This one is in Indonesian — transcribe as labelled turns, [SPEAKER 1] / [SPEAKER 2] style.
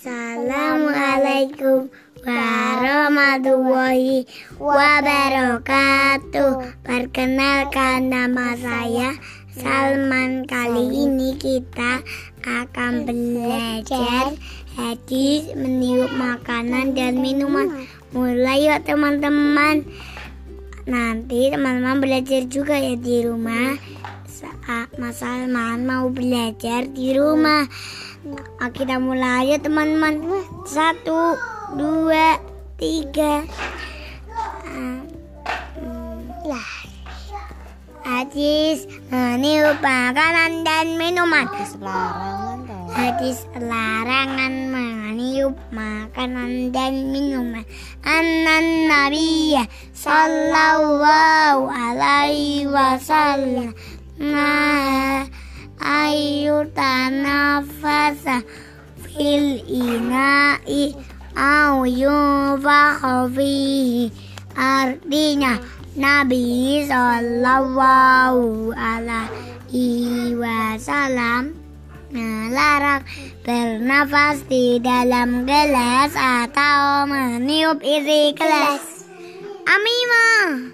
[SPEAKER 1] Assalamualaikum warahmatullahi wabarakatuh. Perkenalkan nama saya Salman. Kali ini kita akan belajar hadis meniup makanan dan minuman. Mulai yuk teman-teman. Nanti teman-teman belajar juga ya di rumah. Saat Mas Salman mau belajar di rumah. Nah, kita mulai ya teman-teman. Satu, dua, tiga. Lah. Hadis meniup makanan dan minuman.
[SPEAKER 2] Hadis larangan.
[SPEAKER 1] Hadis larangan meniup makanan dan minuman. Anan Nabiya sallallahu alaihi wasallam. Nah, ayu tanafasa fil ina'i au yunfakha fihi artinya Nabi Sallallahu Alaihi Wasallam melarang bernafas di dalam gelas atau meniup isi gelas.
[SPEAKER 2] Animal.